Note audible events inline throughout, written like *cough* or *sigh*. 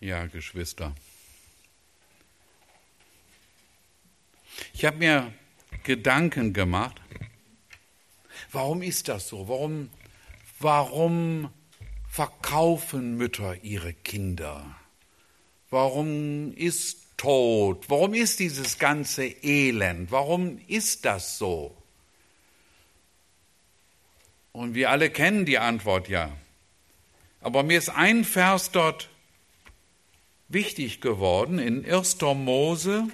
Ja, Geschwister. Ich habe mir Gedanken gemacht, warum ist das so? Warum, warum verkaufen Mütter ihre Kinder? Warum ist Tod? Warum ist dieses ganze Elend? Warum ist das so? Und wir alle kennen die Antwort ja. Aber mir ist ein Vers dort wichtig geworden in 1. Mose,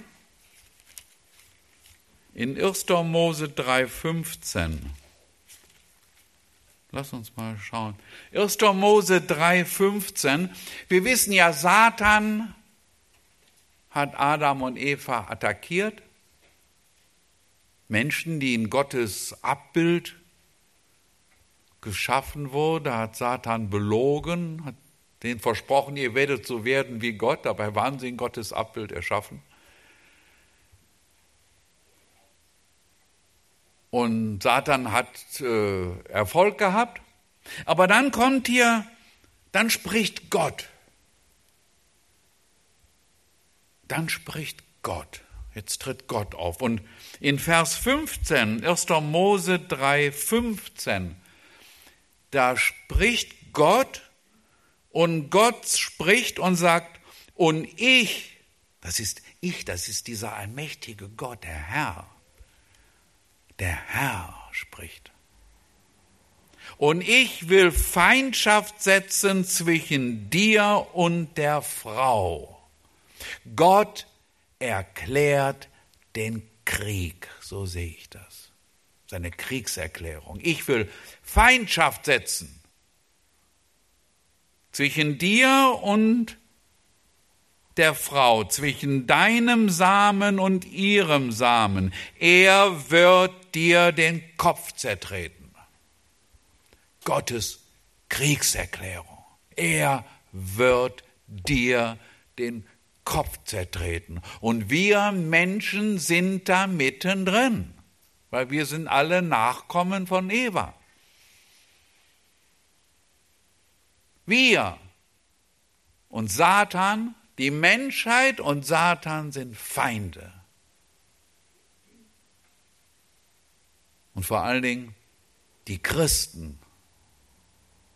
in 1. Mose 3,15. Lass uns mal schauen. 1. Mose 3,15. Wir wissen ja, Satan hat Adam und Eva attackiert. Menschen, die in Gottes Abbild geschaffen wurde, hat Satan belogen, hat denen versprochen, ihr werdet so werden wie Gott, dabei waren sie in Gottes Abbild erschaffen. Und Satan hat äh, Erfolg gehabt, aber dann kommt hier, dann spricht Gott. Dann spricht Gott. Jetzt tritt Gott auf. Und in Vers 15, 1. Mose 3, 15, da spricht Gott und Gott spricht und sagt, und ich, das ist ich, das ist dieser allmächtige Gott, der Herr, der Herr spricht. Und ich will Feindschaft setzen zwischen dir und der Frau. Gott erklärt den Krieg, so sehe ich das. Seine Kriegserklärung. Ich will Feindschaft setzen zwischen dir und der Frau, zwischen deinem Samen und ihrem Samen. Er wird dir den Kopf zertreten. Gottes Kriegserklärung. Er wird dir den Kopf zertreten. Und wir Menschen sind da mittendrin, weil wir sind alle Nachkommen von Eva. Wir und Satan, die Menschheit und Satan sind Feinde. Und vor allen Dingen die Christen,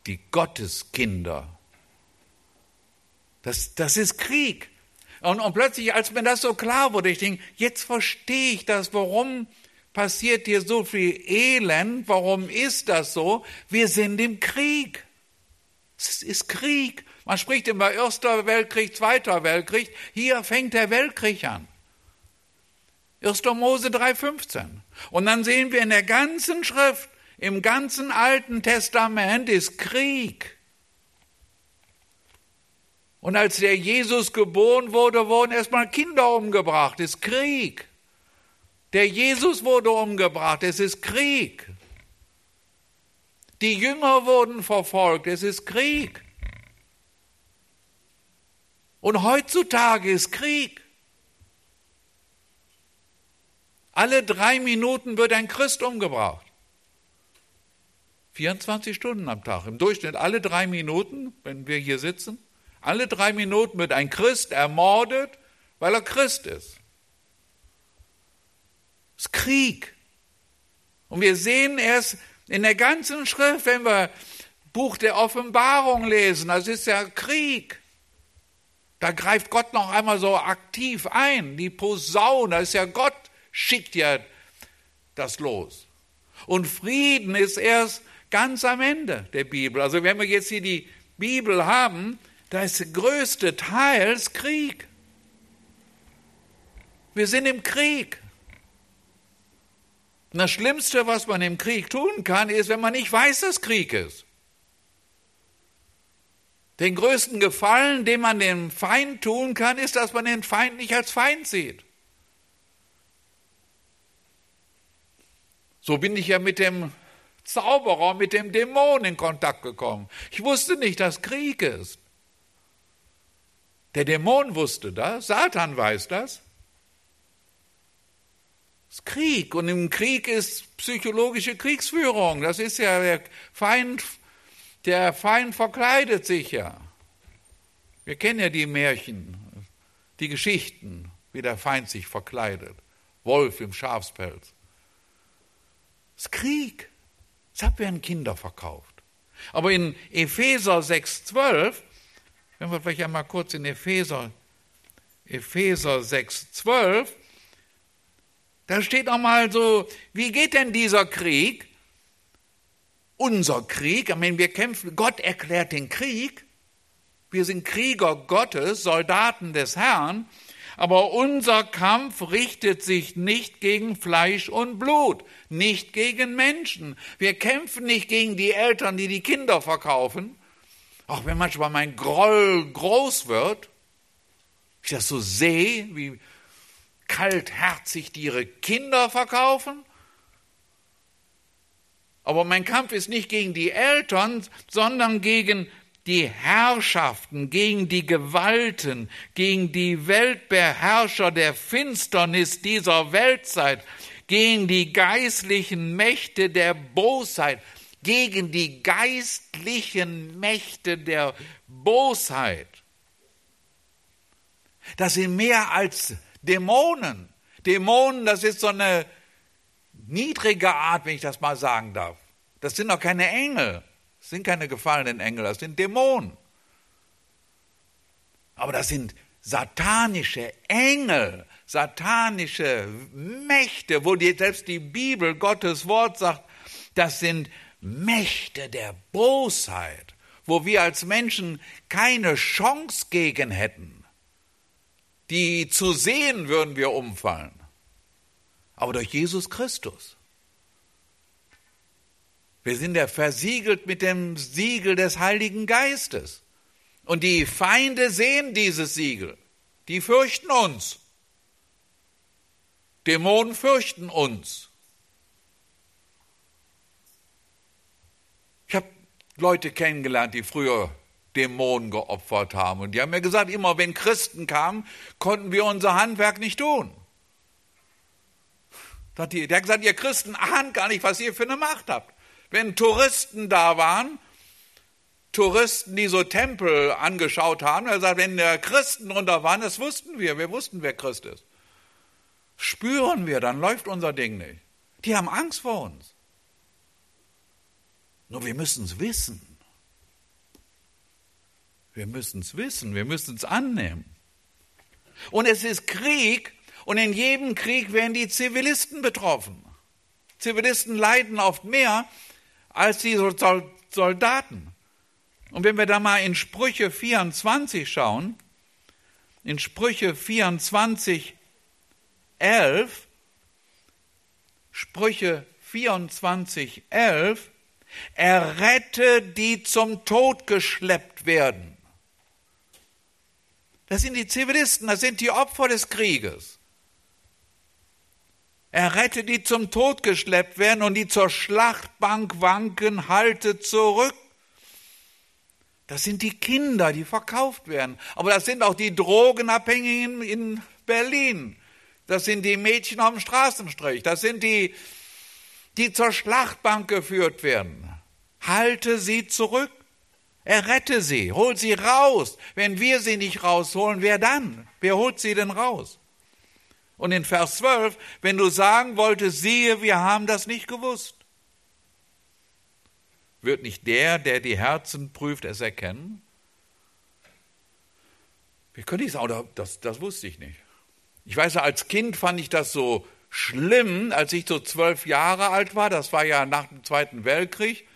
die Gotteskinder. Das, das ist Krieg. Und, und plötzlich, als mir das so klar wurde, ich denke, jetzt verstehe ich das, warum passiert hier so viel Elend, warum ist das so? Wir sind im Krieg. Es ist Krieg. Man spricht immer Erster Weltkrieg, Zweiter Weltkrieg. Hier fängt der Weltkrieg an. 1. Mose 3,15. Und dann sehen wir in der ganzen Schrift, im ganzen Alten Testament ist Krieg. Und als der Jesus geboren wurde, wurden erstmal Kinder umgebracht. Das ist Krieg. Der Jesus wurde umgebracht. Es ist Krieg. Die Jünger wurden verfolgt. Es ist Krieg. Und heutzutage ist Krieg. Alle drei Minuten wird ein Christ umgebracht. 24 Stunden am Tag. Im Durchschnitt alle drei Minuten, wenn wir hier sitzen, alle drei Minuten wird ein Christ ermordet, weil er Christ ist. Es ist Krieg. Und wir sehen es in der ganzen Schrift, wenn wir Buch der Offenbarung lesen, das ist ja Krieg. Da greift Gott noch einmal so aktiv ein. Die Posaune, das ist ja Gott, schickt ja das los. Und Frieden ist erst ganz am Ende der Bibel. Also wenn wir jetzt hier die Bibel haben, da ist der größte Teil Krieg. Wir sind im Krieg. Und das Schlimmste, was man im Krieg tun kann, ist, wenn man nicht weiß, dass Krieg ist. Den größten Gefallen, den man dem Feind tun kann, ist, dass man den Feind nicht als Feind sieht. So bin ich ja mit dem Zauberer, mit dem Dämon in Kontakt gekommen. Ich wusste nicht, dass Krieg ist. Der Dämon wusste das, Satan weiß das. Ist Krieg und im Krieg ist psychologische Kriegsführung. Das ist ja der Feind, der Feind verkleidet sich ja. Wir kennen ja die Märchen, die Geschichten, wie der Feind sich verkleidet. Wolf im Schafspelz. Das ist Krieg. Das werden Kinder verkauft. Aber in Epheser 6,12, wenn wir vielleicht einmal kurz in Epheser, Epheser 6,12, da steht nochmal so, wie geht denn dieser Krieg? Unser Krieg, ich meine, wir kämpfen, Gott erklärt den Krieg. Wir sind Krieger Gottes, Soldaten des Herrn. Aber unser Kampf richtet sich nicht gegen Fleisch und Blut, nicht gegen Menschen. Wir kämpfen nicht gegen die Eltern, die die Kinder verkaufen. Auch wenn manchmal mein Groll groß wird, ich das so sehe, wie kaltherzig ihre Kinder verkaufen. Aber mein Kampf ist nicht gegen die Eltern, sondern gegen die Herrschaften, gegen die Gewalten, gegen die Weltbeherrscher der Finsternis dieser Weltzeit, gegen die geistlichen Mächte der Bosheit, gegen die geistlichen Mächte der Bosheit. Das sind mehr als Dämonen. Dämonen, das ist so eine niedrige Art, wenn ich das mal sagen darf. Das sind doch keine Engel. Das sind keine gefallenen Engel, das sind Dämonen. Aber das sind satanische Engel, satanische Mächte, wo die, selbst die Bibel, Gottes Wort sagt, das sind Mächte der Bosheit, wo wir als Menschen keine Chance gegen hätten. Die zu sehen würden wir umfallen. Aber durch Jesus Christus wir sind ja versiegelt mit dem Siegel des Heiligen Geistes. Und die Feinde sehen dieses Siegel. Die fürchten uns. Dämonen fürchten uns. Ich habe Leute kennengelernt, die früher Dämonen geopfert haben. Und die haben mir gesagt, immer wenn Christen kamen, konnten wir unser Handwerk nicht tun. Der hat gesagt, ihr Christen ahnt gar nicht, was ihr für eine Macht habt. Wenn Touristen da waren, Touristen, die so Tempel angeschaut haben, er sagt, wenn der Christen drunter waren, das wussten wir, wir wussten, wer Christ ist. Spüren wir, dann läuft unser Ding nicht. Die haben Angst vor uns. Nur wir müssen es wissen. Wir müssen es wissen, wir müssen es annehmen. Und es ist Krieg und in jedem Krieg werden die Zivilisten betroffen. Zivilisten leiden oft mehr als die Soldaten. Und wenn wir da mal in Sprüche 24 schauen, in Sprüche 24, 11, Sprüche 24, 11, errette die zum Tod geschleppt werden. Das sind die Zivilisten, das sind die Opfer des Krieges. Er rette die zum Tod geschleppt werden und die zur Schlachtbank wanken, halte zurück. Das sind die Kinder, die verkauft werden. Aber das sind auch die Drogenabhängigen in Berlin. Das sind die Mädchen am Straßenstrich. Das sind die, die zur Schlachtbank geführt werden. Halte sie zurück. Errette sie. Hol sie raus. Wenn wir sie nicht rausholen, wer dann? Wer holt sie denn raus? Und in Vers 12, wenn du sagen wolltest, siehe, wir haben das nicht gewusst. Wird nicht der, der die Herzen prüft, es erkennen? Wie könnte ich sagen, das, das wusste ich nicht. Ich weiß, als Kind fand ich das so schlimm, als ich so zwölf Jahre alt war, das war ja nach dem Zweiten Weltkrieg,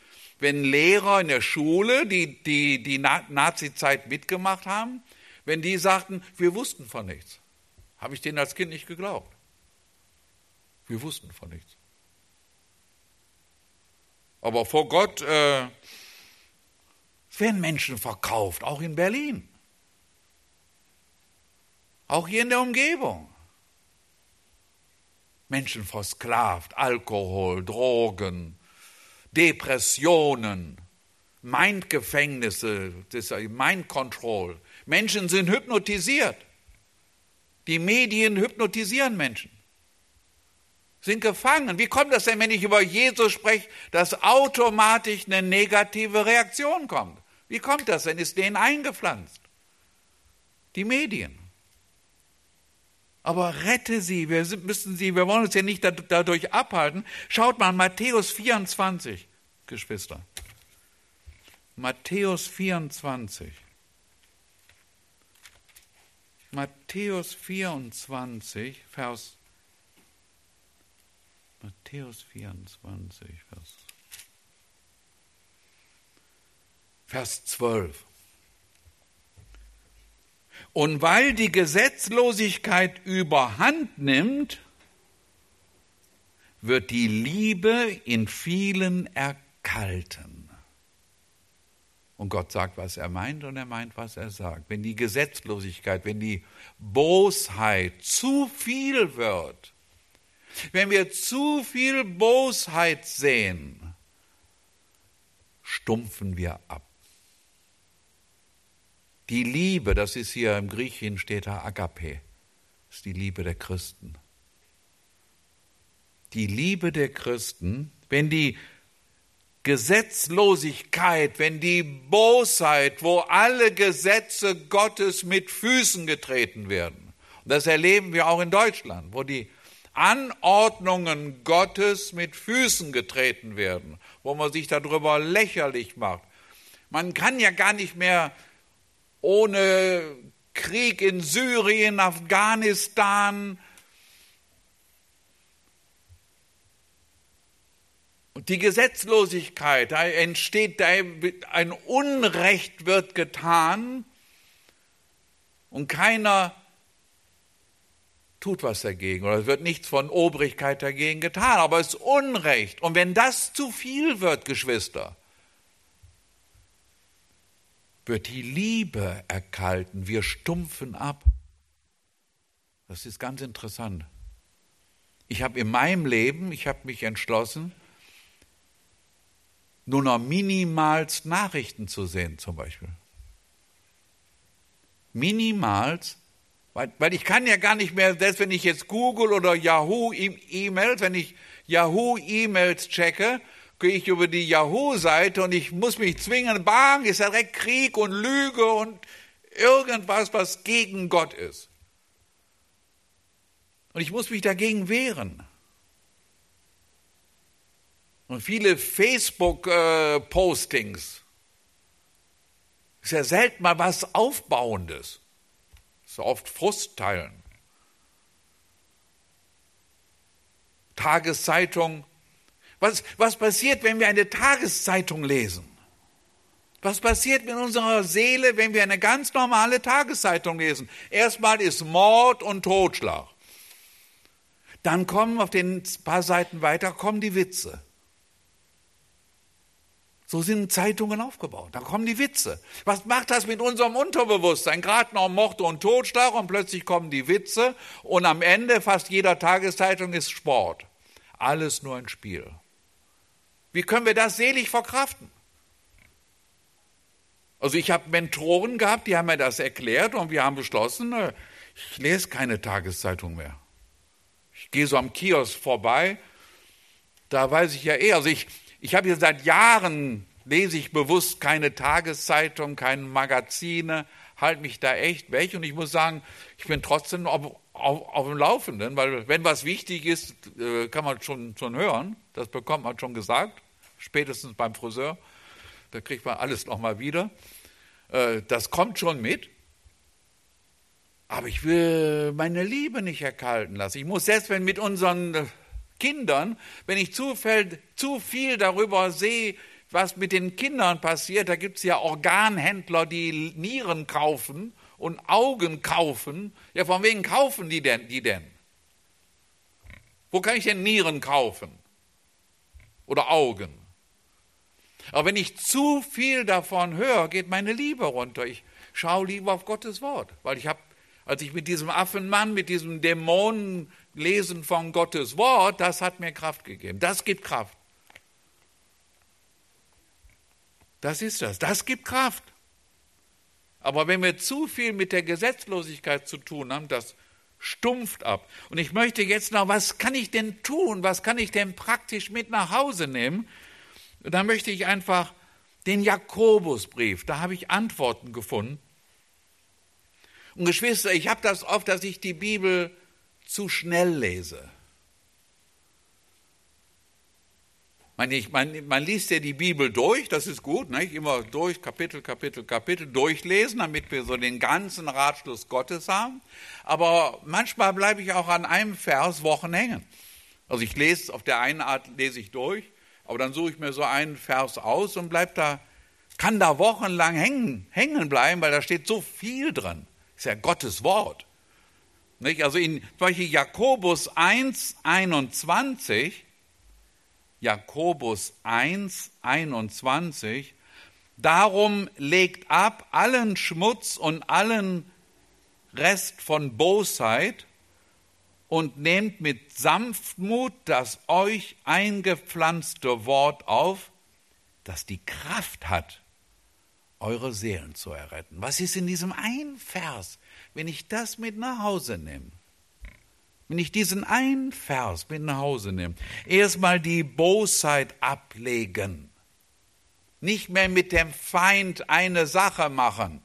wenn Lehrer in der Schule, die die, die Nazi-Zeit mitgemacht haben, wenn die sagten, wir wussten von nichts. Habe ich denen als Kind nicht geglaubt. Wir wussten von nichts. Aber vor Gott äh, werden Menschen verkauft, auch in Berlin. Auch hier in der Umgebung. Menschen versklavt, Alkohol, Drogen, Depressionen, Mindgefängnisse, Mind Control. Menschen sind hypnotisiert. Die Medien hypnotisieren Menschen, sind gefangen. Wie kommt das denn, wenn ich über Jesus spreche, dass automatisch eine negative Reaktion kommt? Wie kommt das denn? Ist denen eingepflanzt? Die Medien. Aber rette sie, wir müssen sie, wir wollen uns ja nicht dadurch abhalten. Schaut mal, Matthäus 24, Geschwister. Matthäus 24. Matthäus 24, Vers Matthäus 24, Vers, Vers 12. Und weil die Gesetzlosigkeit überhand nimmt, wird die Liebe in vielen erkalten. Und Gott sagt, was er meint und er meint, was er sagt. Wenn die Gesetzlosigkeit, wenn die Bosheit zu viel wird, wenn wir zu viel Bosheit sehen, stumpfen wir ab. Die Liebe, das ist hier im Griechischen steht da Agape, ist die Liebe der Christen. Die Liebe der Christen, wenn die Gesetzlosigkeit, wenn die Bosheit, wo alle Gesetze Gottes mit Füßen getreten werden. Und das erleben wir auch in Deutschland, wo die Anordnungen Gottes mit Füßen getreten werden, wo man sich darüber lächerlich macht. Man kann ja gar nicht mehr ohne Krieg in Syrien, Afghanistan, Und die Gesetzlosigkeit, da entsteht, ein Unrecht wird getan und keiner tut was dagegen oder es wird nichts von Obrigkeit dagegen getan, aber es ist Unrecht. Und wenn das zu viel wird, Geschwister, wird die Liebe erkalten, wir stumpfen ab. Das ist ganz interessant. Ich habe in meinem Leben, ich habe mich entschlossen, nur noch minimals Nachrichten zu sehen, zum Beispiel. Minimals, weil, weil ich kann ja gar nicht mehr, selbst wenn ich jetzt Google oder Yahoo e-, E-Mails, wenn ich Yahoo E-Mails checke, gehe ich über die Yahoo-Seite und ich muss mich zwingen, bang, ist direkt Krieg und Lüge und irgendwas, was gegen Gott ist. Und ich muss mich dagegen wehren. Und viele Facebook-Postings. Ist ja selten mal was Aufbauendes. Ist oft Frustteilen. Tageszeitung. Was, was passiert, wenn wir eine Tageszeitung lesen? Was passiert mit unserer Seele, wenn wir eine ganz normale Tageszeitung lesen? Erstmal ist Mord und Totschlag. Dann kommen auf den paar Seiten weiter kommen die Witze. So sind Zeitungen aufgebaut. Da kommen die Witze. Was macht das mit unserem Unterbewusstsein? Gerade noch Mord und Totschlag und plötzlich kommen die Witze und am Ende fast jeder Tageszeitung ist Sport. Alles nur ein Spiel. Wie können wir das selig verkraften? Also ich habe Mentoren gehabt, die haben mir das erklärt und wir haben beschlossen, äh, ich lese keine Tageszeitung mehr. Ich gehe so am Kiosk vorbei, da weiß ich ja eh, also ich, ich habe hier seit Jahren, lese ich bewusst keine Tageszeitung, keine Magazine, halte mich da echt weg und ich muss sagen, ich bin trotzdem auf, auf dem Laufenden, weil wenn was wichtig ist, äh, kann man schon, schon hören, das bekommt man schon gesagt, spätestens beim Friseur, da kriegt man alles nochmal wieder. Äh, das kommt schon mit. Aber ich will meine Liebe nicht erkalten lassen. Ich muss selbst, wenn mit unseren äh, Kindern, wenn ich zu zu viel darüber sehe, was mit den Kindern passiert, da gibt es ja Organhändler, die Nieren kaufen und Augen kaufen. Ja, von wem kaufen die denn? Die denn? Wo kann ich denn Nieren kaufen? Oder Augen? Aber wenn ich zu viel davon höre, geht meine Liebe runter. Ich schaue lieber auf Gottes Wort, weil ich habe, als ich mit diesem Affenmann, mit diesem Dämonen Lesen von Gottes Wort, das hat mir Kraft gegeben. Das gibt Kraft. Das ist das. Das gibt Kraft. Aber wenn wir zu viel mit der Gesetzlosigkeit zu tun haben, das stumpft ab. Und ich möchte jetzt noch, was kann ich denn tun? Was kann ich denn praktisch mit nach Hause nehmen? Und da möchte ich einfach den Jakobusbrief, da habe ich Antworten gefunden. Und Geschwister, ich habe das oft, dass ich die Bibel zu schnell lese. Man, man, man, liest ja die Bibel durch, das ist gut, nicht? immer durch, Kapitel, Kapitel, Kapitel durchlesen, damit wir so den ganzen Ratschluss Gottes haben. Aber manchmal bleibe ich auch an einem Vers Wochen hängen. Also ich lese, auf der einen Art lese ich durch, aber dann suche ich mir so einen Vers aus und bleib da, kann da wochenlang hängen, hängen bleiben, weil da steht so viel drin. Ist ja Gottes Wort. Nicht? Also in zum Beispiel Jakobus 1, 21, Jakobus 1, 21, darum legt ab allen Schmutz und allen Rest von Bosheit und nehmt mit Sanftmut das euch eingepflanzte Wort auf, das die Kraft hat, eure Seelen zu erretten. Was ist in diesem einen Vers, wenn ich das mit nach Hause nehme? Wenn ich diesen einen Vers mit nach Hause nehme, erstmal die Bosheit ablegen, nicht mehr mit dem Feind eine Sache machen,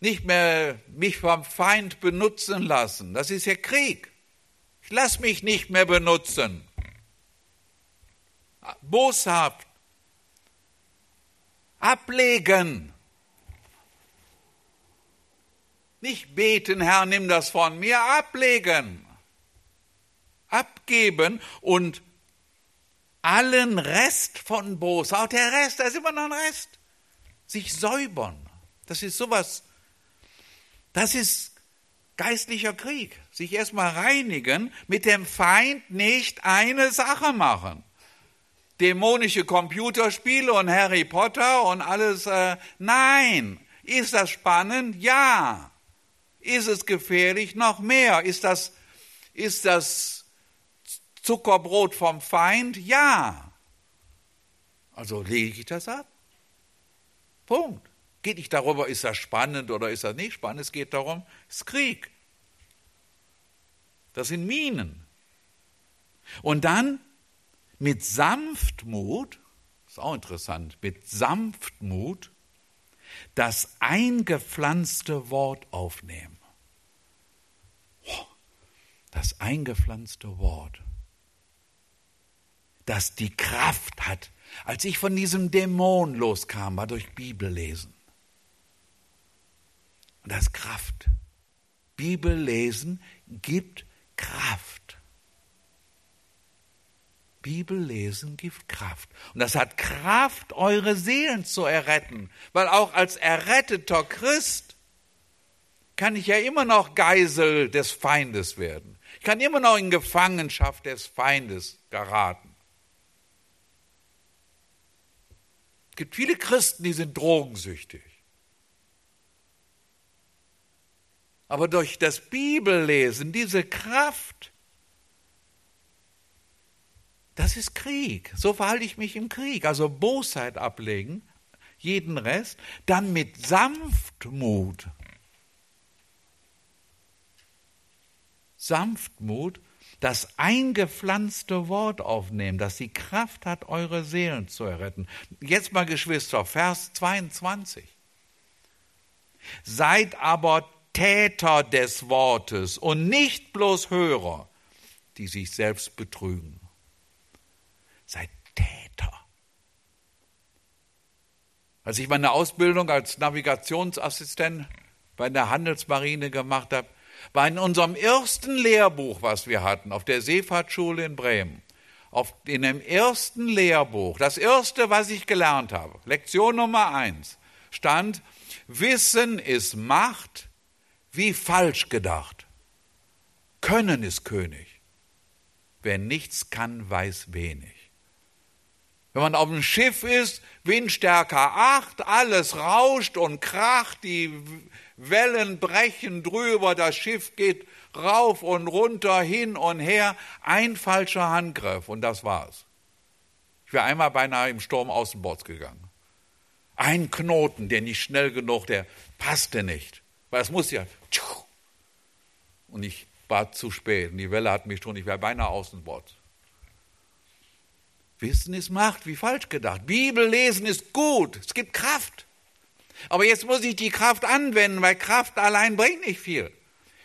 nicht mehr mich vom Feind benutzen lassen, das ist ja Krieg. Ich lasse mich nicht mehr benutzen. Boshaft, ablegen. Nicht beten, Herr, nimm das von mir, ablegen. Abgeben und allen Rest von Bosheit, auch der Rest, da ist immer noch ein Rest, sich säubern. Das ist sowas, das ist geistlicher Krieg. Sich erstmal reinigen, mit dem Feind nicht eine Sache machen. Dämonische Computerspiele und Harry Potter und alles. Äh, nein. Ist das spannend? Ja. Ist es gefährlich? Noch mehr. Ist das, ist das Zuckerbrot vom Feind? Ja. Also lege ich das ab. Punkt. Geht nicht darüber, ist das spannend oder ist das nicht spannend. Es geht darum, es ist Krieg. Das sind Minen. Und dann mit Sanftmut, ist auch interessant, mit Sanftmut das eingepflanzte Wort aufnehmen. Das eingepflanzte Wort, das die Kraft hat. Als ich von diesem Dämon loskam, war durch Bibellesen. Und das Kraft. Bibellesen gibt Kraft. Bibellesen gibt Kraft. Und das hat Kraft, eure Seelen zu erretten. Weil auch als erretteter Christ kann ich ja immer noch Geisel des Feindes werden. Ich kann immer noch in Gefangenschaft des Feindes geraten. Es gibt viele Christen, die sind drogensüchtig. Aber durch das Bibellesen, diese Kraft, das ist Krieg. So verhalte ich mich im Krieg. Also Bosheit ablegen, jeden Rest, dann mit Sanftmut. Sanftmut, das eingepflanzte Wort aufnehmen, das die Kraft hat, eure Seelen zu erretten. Jetzt mal Geschwister, Vers 22. Seid aber Täter des Wortes und nicht bloß Hörer, die sich selbst betrügen. Seid Täter. Als ich meine Ausbildung als Navigationsassistent bei der Handelsmarine gemacht habe, war in unserem ersten Lehrbuch, was wir hatten, auf der Seefahrtschule in Bremen, auf, in dem ersten Lehrbuch, das erste, was ich gelernt habe, Lektion Nummer eins, stand, Wissen ist Macht, wie falsch gedacht. Können ist König. Wer nichts kann, weiß wenig. Wenn man auf dem Schiff ist, Windstärke 8, alles rauscht und kracht, die Wellen brechen drüber, das Schiff geht rauf und runter, hin und her, ein falscher Handgriff und das war's. Ich wäre einmal beinahe im Sturm außenbords gegangen. Ein Knoten, der nicht schnell genug, der passte nicht. Weil es muss ja. Und ich war zu spät und die Welle hat mich schon, ich wäre beinahe außenbords. Wissen ist Macht, wie falsch gedacht. Bibel lesen ist gut, es gibt Kraft. Aber jetzt muss ich die Kraft anwenden, weil Kraft allein bringt nicht viel.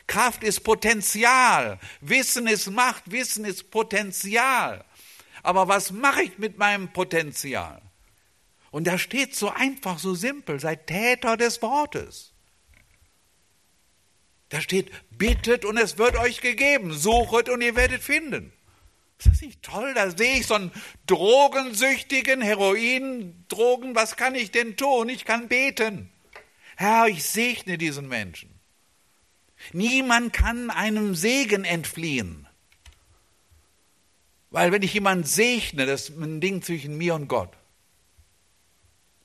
Kraft ist Potenzial. Wissen ist Macht. Wissen ist Potenzial. Aber was mache ich mit meinem Potenzial? Und da steht so einfach, so simpel, seid Täter des Wortes. Da steht, bittet und es wird euch gegeben, suchet und ihr werdet finden. Ist das nicht toll? Da sehe ich so einen drogensüchtigen Heroin, Drogen, was kann ich denn tun? Ich kann beten. Herr, ich segne diesen Menschen. Niemand kann einem Segen entfliehen. Weil wenn ich jemanden segne, das ist ein Ding zwischen mir und Gott.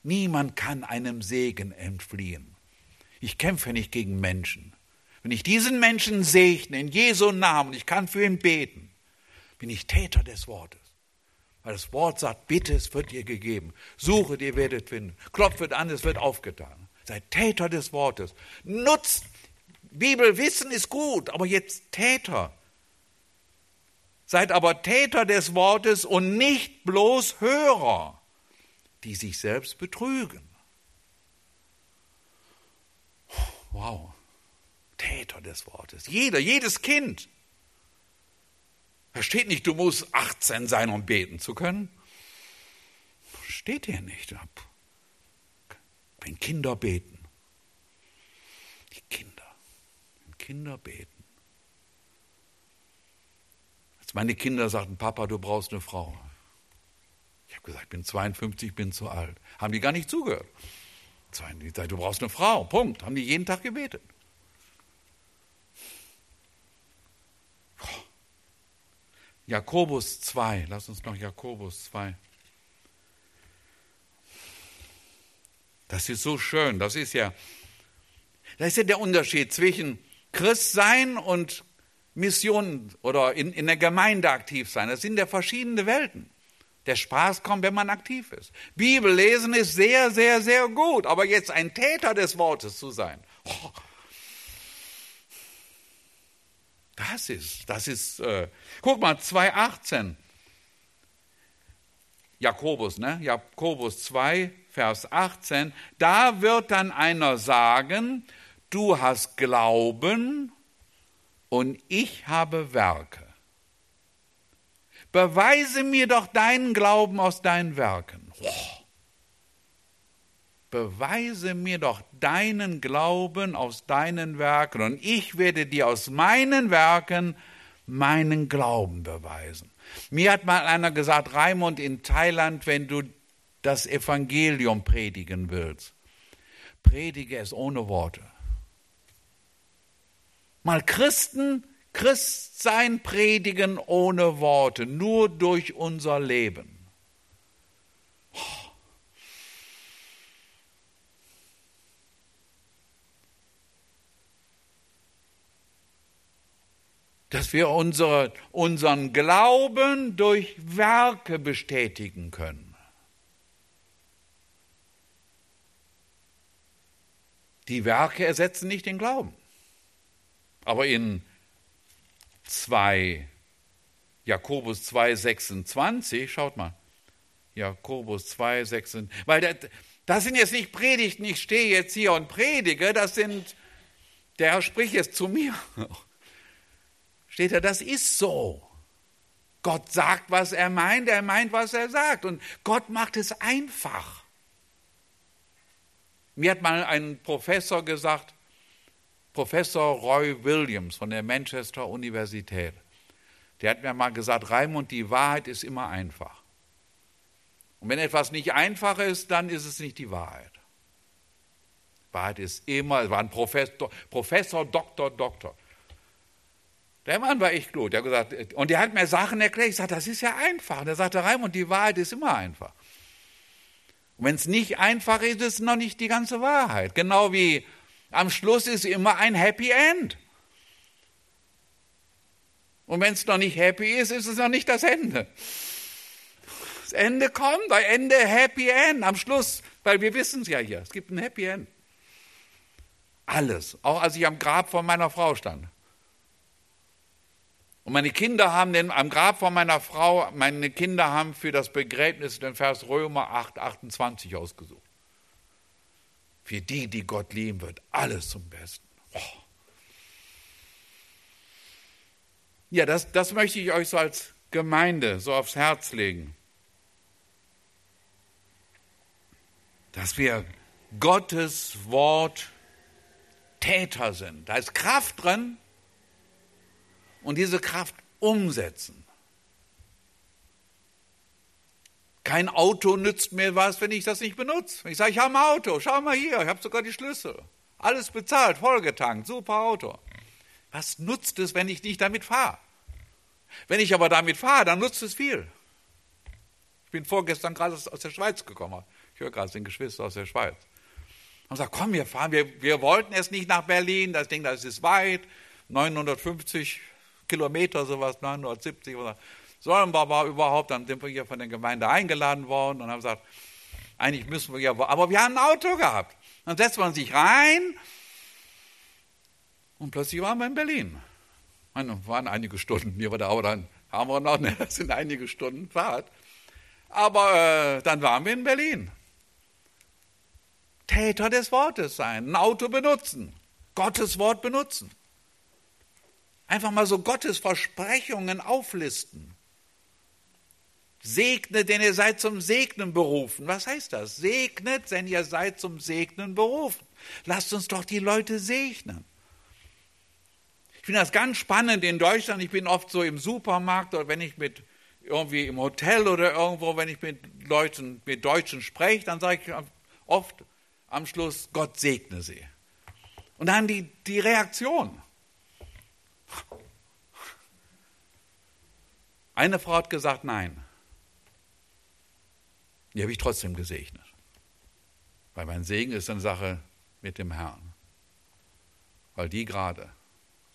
Niemand kann einem Segen entfliehen. Ich kämpfe nicht gegen Menschen. Wenn ich diesen Menschen segne in Jesu Namen, ich kann für ihn beten, bin ich Täter des Wortes. Weil das Wort sagt, bitte, es wird dir gegeben. Suche, ihr werdet finden. Klopfet an, es wird aufgetan. Seid Täter des Wortes. Nutzt, Bibelwissen ist gut, aber jetzt Täter. Seid aber Täter des Wortes und nicht bloß Hörer, die sich selbst betrügen. Wow, Täter des Wortes. Jeder, jedes Kind da steht nicht, du musst 18 sein, um beten zu können. Steht hier nicht ab. Wenn Kinder beten. Die Kinder. Wenn Kinder beten. Als meine Kinder sagten, Papa, du brauchst eine Frau. Ich habe gesagt, ich bin 52, bin zu alt. Haben die gar nicht zugehört. Du brauchst eine Frau, Punkt. Haben die jeden Tag gebetet. Jakobus 2, lass uns noch Jakobus 2. Das ist so schön, das ist ja, das ist ja der Unterschied zwischen Christsein und Mission oder in, in der Gemeinde aktiv sein. Das sind ja verschiedene Welten. Der Spaß kommt, wenn man aktiv ist. Bibel lesen ist sehr, sehr, sehr gut, aber jetzt ein Täter des Wortes zu sein, oh, das ist, das ist, äh, guck mal, 2,18. Jakobus, ne? Jakobus 2, Vers 18. Da wird dann einer sagen, du hast Glauben und ich habe Werke. Beweise mir doch deinen Glauben aus deinen Werken. Oh beweise mir doch deinen Glauben aus deinen Werken und ich werde dir aus meinen Werken meinen Glauben beweisen. Mir hat mal einer gesagt, Raimund in Thailand, wenn du das Evangelium predigen willst, predige es ohne Worte. Mal Christen, Christsein predigen ohne Worte, nur durch unser Leben. dass wir unsere, unseren Glauben durch Werke bestätigen können. Die Werke ersetzen nicht den Glauben. Aber in 2, Jakobus 2, 26, schaut mal, Jakobus 2, 26, weil das, das sind jetzt nicht Predigten, ich stehe jetzt hier und predige, das sind, der Herr spricht jetzt zu mir. Steht da, das ist so. Gott sagt, was er meint, er meint, was er sagt. Und Gott macht es einfach. Mir hat mal ein Professor gesagt, Professor Roy Williams von der Manchester Universität, der hat mir mal gesagt, Raimund, die Wahrheit ist immer einfach. Und wenn etwas nicht einfach ist, dann ist es nicht die Wahrheit. Wahrheit ist immer, es war ein Professor, Professor, Doktor, Doktor. Der Mann war echt gut. Der hat gesagt, äh, und der hat mir Sachen erklärt. Ich sagte, das ist ja einfach. Und er sagte, Raimund, die Wahrheit ist immer einfach. Und wenn es nicht einfach ist, ist es noch nicht die ganze Wahrheit. Genau wie am Schluss ist immer ein Happy End. Und wenn es noch nicht happy ist, ist es noch nicht das Ende. Das Ende kommt, ein Ende Happy End am Schluss, weil wir wissen es ja hier. Es gibt ein Happy End. Alles, auch als ich am Grab von meiner Frau stand. Und meine Kinder haben den, am Grab von meiner Frau, meine Kinder haben für das Begräbnis den Vers Römer 8, 28 ausgesucht. Für die, die Gott lieben wird, alles zum Besten. Oh. Ja, das, das möchte ich euch so als Gemeinde so aufs Herz legen. Dass wir Gottes Wort Täter sind. Da ist Kraft drin, und diese Kraft umsetzen. Kein Auto nützt mir was, wenn ich das nicht benutze. Ich sage, ich habe ein Auto, schau mal hier, ich habe sogar die Schlüssel. Alles bezahlt, vollgetankt, super Auto. Was nutzt es, wenn ich nicht damit fahre? Wenn ich aber damit fahre, dann nutzt es viel. Ich bin vorgestern gerade aus der Schweiz gekommen. Ich höre gerade den Geschwister aus der Schweiz. Und sagt, komm, wir fahren. Wir, wir wollten es nicht nach Berlin. Das Ding, das ist weit. 950 Kilometer, sowas, 970. Sollen wir aber überhaupt, dann sind wir hier von der Gemeinde eingeladen worden und haben gesagt, eigentlich müssen wir ja, aber wir haben ein Auto gehabt. Dann setzt man sich rein und plötzlich waren wir in Berlin. Meine, waren einige Stunden, mir war da, aber dann haben wir noch, *laughs* ne, das sind einige Stunden Fahrt. Aber äh, dann waren wir in Berlin. Täter des Wortes sein, ein Auto benutzen, Gottes Wort benutzen. Einfach mal so Gottes Versprechungen auflisten. Segnet, denn ihr seid zum Segnen berufen. Was heißt das? Segnet, denn ihr seid zum Segnen berufen. Lasst uns doch die Leute segnen. Ich finde das ganz spannend in Deutschland. Ich bin oft so im Supermarkt oder wenn ich mit irgendwie im Hotel oder irgendwo, wenn ich mit Leuten, mit Deutschen spreche, dann sage ich oft am Schluss, Gott segne sie. Und dann die, die Reaktion. Eine Frau hat gesagt, nein. Die habe ich trotzdem gesegnet. Weil mein Segen ist eine Sache mit dem Herrn. Weil die gerade,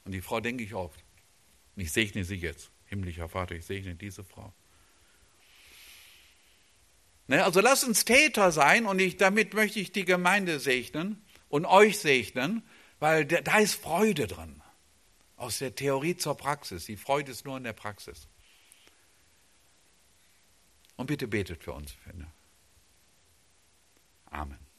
und die Frau denke ich oft, und ich segne sie jetzt, himmlischer Vater, ich segne diese Frau. Also lasst uns Täter sein und ich, damit möchte ich die Gemeinde segnen und euch segnen, weil da ist Freude drin. Aus der Theorie zur Praxis. Die Freude ist nur in der Praxis. Und bitte betet für uns, Finde. Amen.